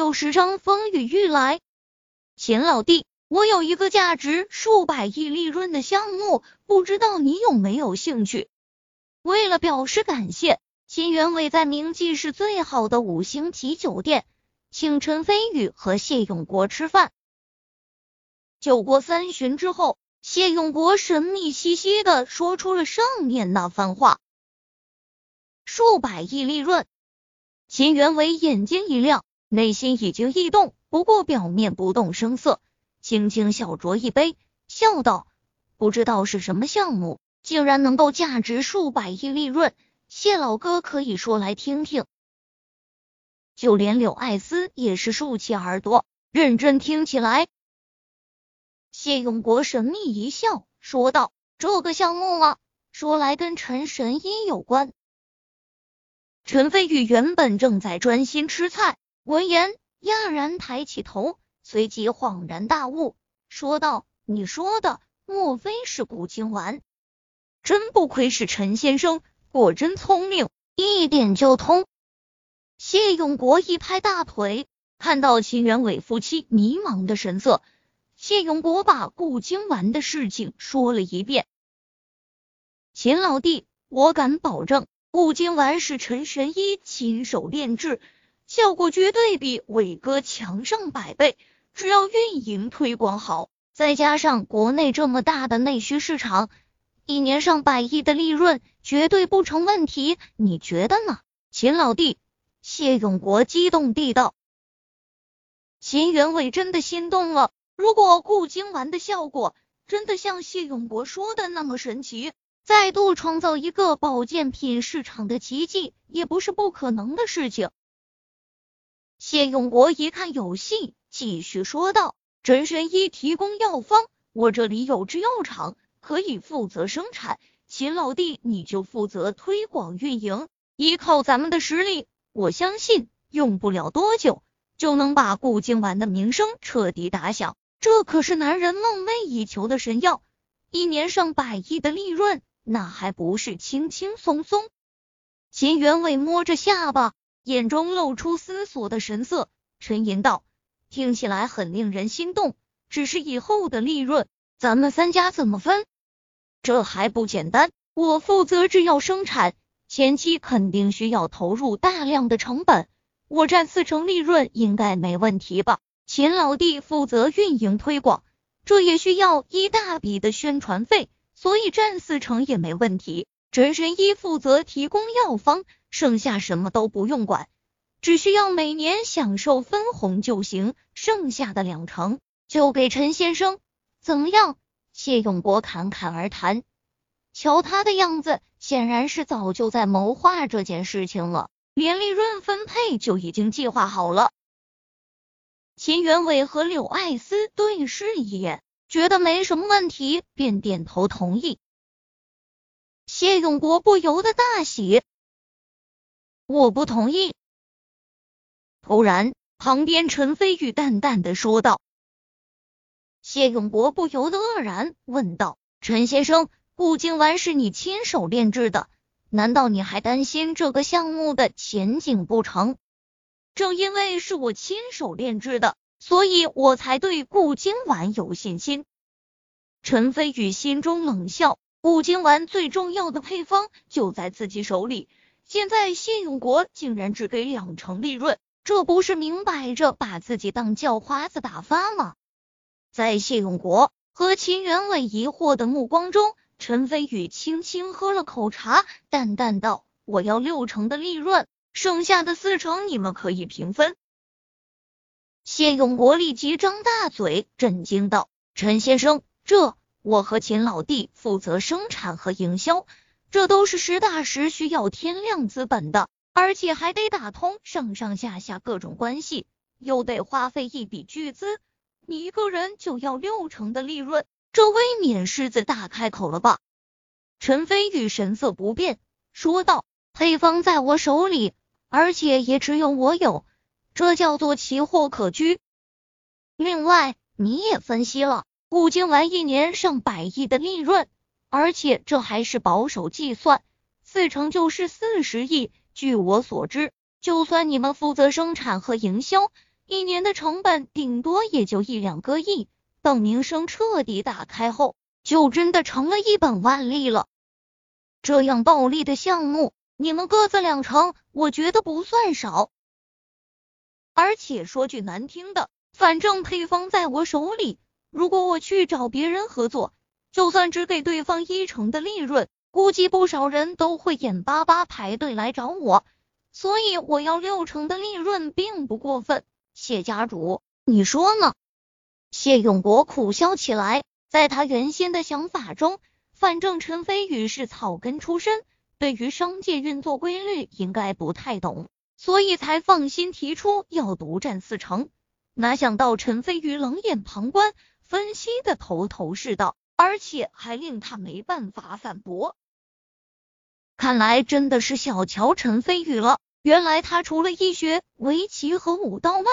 六十章风雨欲来。秦老弟，我有一个价值数百亿利润的项目，不知道你有没有兴趣？为了表示感谢，秦元伟在明记是最好的五星级酒店，请陈飞宇和谢永国吃饭。酒过三巡之后，谢永国神秘兮兮的说出了上面那番话：数百亿利润。秦元伟眼睛一亮，内心已经异动，不过表面不动声色，轻轻小酌一杯，笑道：“不知道是什么项目，竟然能够价值数百亿利润？谢老哥可以说来听听。”就连柳艾斯也是竖起耳朵，认真听起来。谢永国神秘一笑，说道：“这个项目啊，说来跟陈神医有关。”陈飞宇原本正在专心吃菜，闻言讶然抬起头，随即恍然大悟，说道：“你说的莫非是古今丸？真不愧是陈先生，果真聪明，一点就通。”谢永国一拍大腿，看到秦元伟夫妻迷茫的神色，谢永国把顾京丸的事情说了一遍。秦老弟，我敢保证。顾金丸是陈神医亲手炼制，效果绝对比伟哥强上百倍。只要运营推广好，再加上国内这么大的内需市场，一年上百亿的利润绝对不成问题。你觉得呢，秦老弟？谢永国激动地道。秦元伟真的心动了。如果固精丸的效果真的像谢永国说的那么神奇，再度创造一个保健品市场的奇迹，也不是不可能的事情。谢永国一看有戏，继续说道：“真神医提供药方，我这里有制药厂，可以负责生产。秦老弟，你就负责推广运营。依靠咱们的实力，我相信用不了多久就能把顾京丸的名声彻底打响。这可是男人梦寐以求的神药，一年上百亿的利润。”那还不是轻轻松松？秦元伟摸着下巴，眼中露出思索的神色，沉吟道：“听起来很令人心动，只是以后的利润，咱们三家怎么分？这还不简单，我负责制药生产，前期肯定需要投入大量的成本，我占四成利润应该没问题吧？秦老弟负责运营推广，这也需要一大笔的宣传费。”所以占四成也没问题。陈神医负责提供药方，剩下什么都不用管，只需要每年享受分红就行。剩下的两成就给陈先生，怎么样？谢永国侃侃而谈，瞧他的样子，显然是早就在谋划这件事情了，连利润分配就已经计划好了。秦元伟和柳艾斯对视一眼。觉得没什么问题，便点头同意。谢永国不由得大喜，我不同意。突然，旁边陈飞宇淡淡的说道。谢永国不由得愕然，问道：“陈先生，顾京丸是你亲手炼制的，难道你还担心这个项目的前景不成？”正因为是我亲手炼制的。所以我才对顾金丸有信心。陈飞宇心中冷笑，五金丸最重要的配方就在自己手里，现在谢永国竟然只给两成利润，这不是明摆着把自己当叫花子打发吗？在谢永国和秦元伟疑惑的目光中，陈飞宇轻轻喝了口茶，淡淡道：“我要六成的利润，剩下的四成你们可以平分。”谢永国立即张大嘴，震惊道：“陈先生，这我和秦老弟负责生产和营销，这都是实打实需要天量资本的，而且还得打通上上下下各种关系，又得花费一笔巨资。你一个人就要六成的利润，这未免狮子大开口了吧？”陈飞宇神色不变，说道：“配方在我手里，而且也只有我有。”这叫做奇货可居。另外，你也分析了，顾京丸一年上百亿的利润，而且这还是保守计算，四成就是四十亿。据我所知，就算你们负责生产和营销，一年的成本顶多也就一两个亿，等名声彻底打开后，就真的成了一本万利了。这样暴利的项目，你们各自两成，我觉得不算少。而且说句难听的，反正配方在我手里，如果我去找别人合作，就算只给对方一成的利润。估计不少人都会眼巴巴排队来找我，所以我要六成的利润并不过分。谢家主，你说呢？谢永国苦笑起来，在他原先的想法中，反正陈飞宇是草根出身，对于商界运作规律应该不太懂，所以才放心提出要独占四成。哪想到陈飞宇冷眼旁观，分析的头头是道，而且还令他没办法反驳。看来真的是小瞧陈飞宇了。原来他除了医学、围棋和武道外，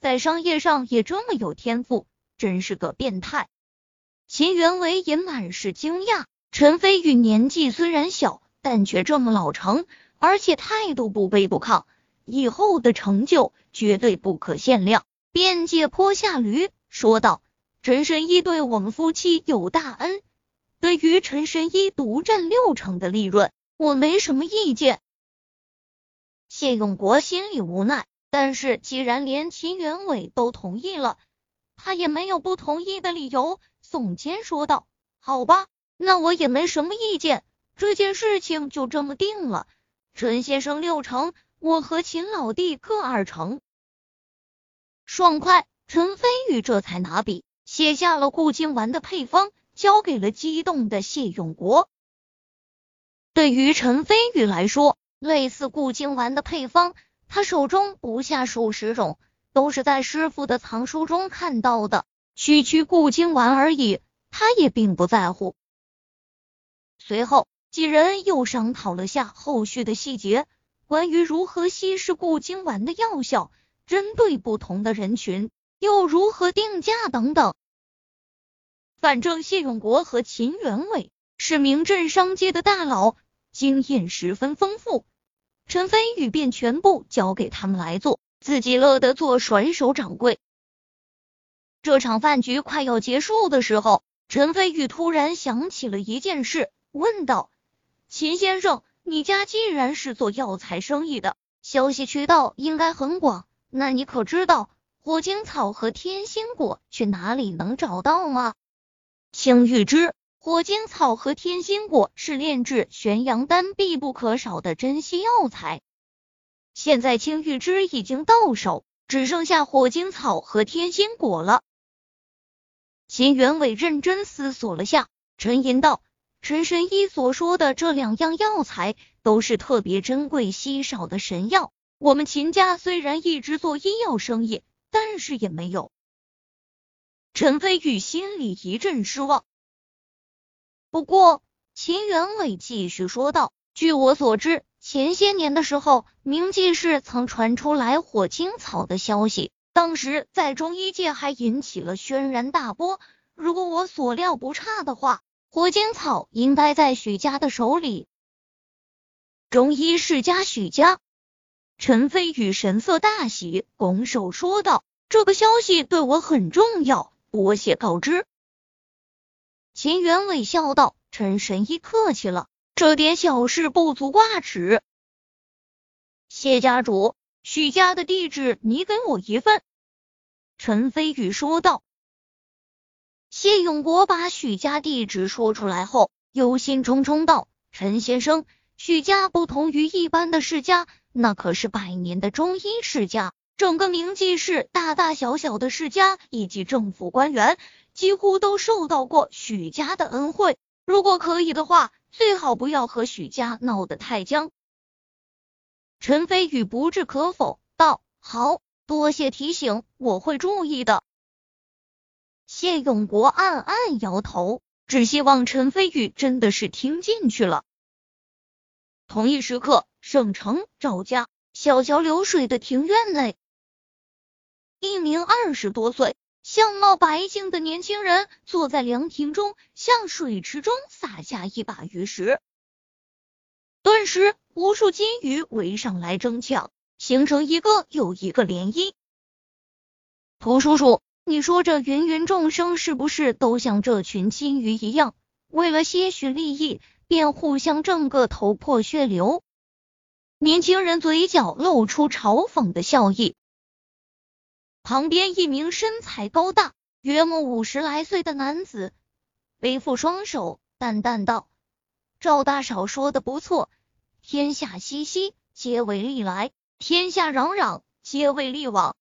在商业上也这么有天赋，真是个变态。秦元伟也满是惊讶，陈飞宇年纪虽然小，但却这么老成，而且态度不卑不亢，以后的成就绝对不可限量。便借坡下驴，说道：“陈神医对我们夫妻有大恩，对于陈神医独占六成的利润。”我没什么意见。谢永国心里无奈，但是既然连秦元伟都同意了，他也没有不同意的理由。耸肩说道：“好吧，那我也没什么意见，这件事情就这么定了。陈先生六成，我和秦老弟各二成。”爽快，陈飞宇这才拿笔写下了固精丸的配方，交给了激动的谢永国。对于陈飞宇来说，类似固精丸的配方，他手中不下数十种，都是在师傅的藏书中看到的。区区固精丸而已，他也并不在乎。随后，几人又商讨了下后续的细节，关于如何稀释固精丸的药效，针对不同的人群又如何定价等等。反正谢永国和秦元伟是名震商界的大佬。经验十分丰富，陈飞宇便全部交给他们来做，自己乐得做甩手掌柜。这场饭局快要结束的时候，陈飞宇突然想起了一件事，问道：“秦先生，你家既然是做药材生意的，消息渠道应该很广，那你可知道火晶草和天心果去哪里能找到吗？”青玉芝。火晶草和天心果是炼制玄阳丹必不可少的珍稀药材，现在青玉枝已经到手，只剩下火晶草和天心果了。秦元伟认真思索了下，沉吟道：“陈神医所说的这两样药材都是特别珍贵稀少的神药，我们秦家虽然一直做医药生意，但是也没有。”陈飞宇心里一阵失望。不过，秦元伟继续说道：“据我所知，前些年的时候，明记市曾传出来火精草的消息，当时在中医界还引起了轩然大波。如果我所料不差的话，火精草应该在许家的手里。”中医世家许家，陈飞宇神色大喜，拱手说道：“这个消息对我很重要，多谢告知。”秦元伟笑道：“陈神医客气了，这点小事不足挂齿。”谢家主，许家的地址你给我一份。”陈飞宇说道。谢永国把许家地址说出来后，忧心忡忡道：“陈先生，许家不同于一般的世家，那可是百年的中医世家，整个明记市大大小小的世家以及政府官员。”几乎都受到过许家的恩惠，如果可以的话，最好不要和许家闹得太僵。陈飞宇不置可否道：“好多谢提醒，我会注意的。”谢永国暗暗摇头，只希望陈飞宇真的是听进去了。同一时刻，省城赵家小桥流水的庭院内，一名二十多岁。相貌白净的年轻人坐在凉亭中，向水池中撒下一把鱼食，顿时无数金鱼围上来争抢，形成一个又一个涟漪。涂叔叔，你说这芸芸众生是不是都像这群金鱼一样，为了些许利益，便互相争个头破血流？年轻人嘴角露出嘲讽的笑意。旁边一名身材高大、约莫五十来岁的男子背负双手，淡淡道：“赵大少说的不错，天下熙熙，皆为利来；天下攘攘，皆为利往。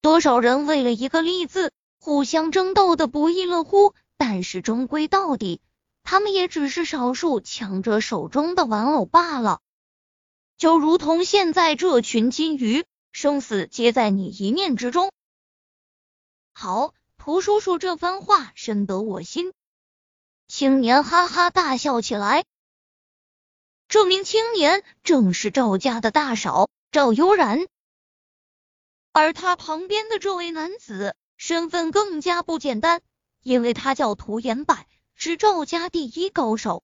多少人为了一个利字，互相争斗的不亦乐乎？但是终归到底，他们也只是少数强者手中的玩偶罢了。就如同现在这群金鱼。”生死皆在你一念之中。好，涂叔叔这番话深得我心。青年哈哈大笑起来。这名青年正是赵家的大嫂赵悠然，而他旁边的这位男子身份更加不简单，因为他叫涂延柏，是赵家第一高手。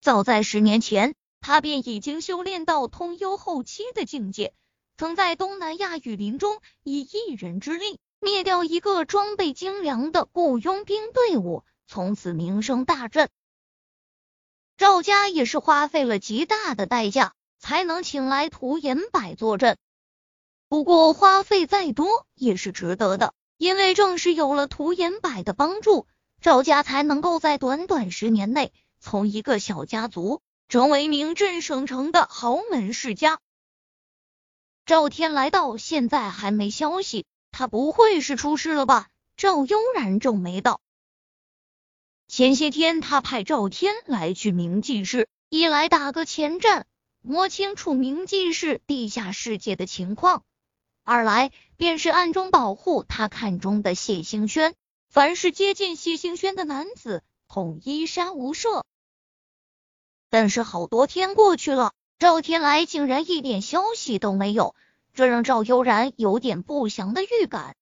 早在十年前，他便已经修炼到通幽后期的境界。曾在东南亚雨林中以一人之力灭掉一个装备精良的雇佣兵队伍，从此名声大振。赵家也是花费了极大的代价才能请来涂延柏坐镇，不过花费再多也是值得的，因为正是有了涂延柏的帮助，赵家才能够在短短十年内从一个小家族成为名震省城的豪门世家。赵天来到，现在还没消息，他不会是出事了吧？赵悠然皱眉道。前些天他派赵天来去明记市，一来打个前站，摸清楚明记市地下世界的情况；二来便是暗中保护他看中的谢兴轩，凡是接近谢兴轩的男子，统一杀无赦。但是好多天过去了。赵天来竟然一点消息都没有，这让赵悠然有点不祥的预感。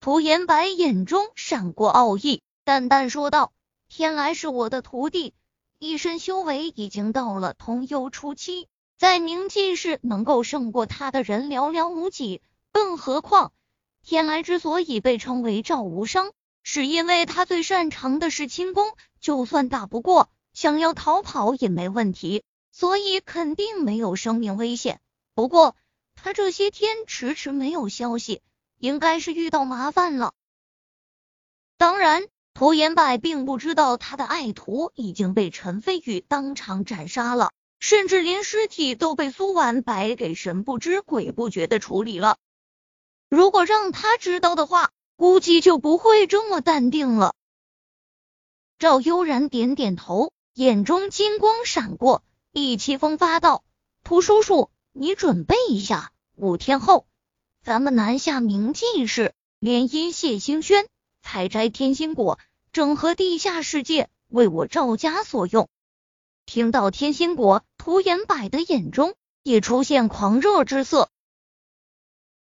涂延白眼中闪过傲意，淡淡说道：“天来是我的徒弟，一身修为已经到了通幽初期，在明记市能够胜过他的人寥寥无几。更何况，天来之所以被称为赵无伤，是因为他最擅长的是轻功，就算打不过，想要逃跑也没问题。”所以肯定没有生命危险。不过他这些天迟迟没有消息，应该是遇到麻烦了。当然，涂延柏并不知道他的爱徒已经被陈飞宇当场斩杀了，甚至连尸体都被苏婉白给神不知鬼不觉的处理了。如果让他知道的话，估计就不会这么淡定了。赵悠然点点头，眼中金光闪过。意气风发道：“涂叔叔，你准备一下，五天后咱们南下明记市，联姻谢星轩，采摘天心果，整合地下世界，为我赵家所用。”听到天心果，涂延柏的眼中也出现狂热之色。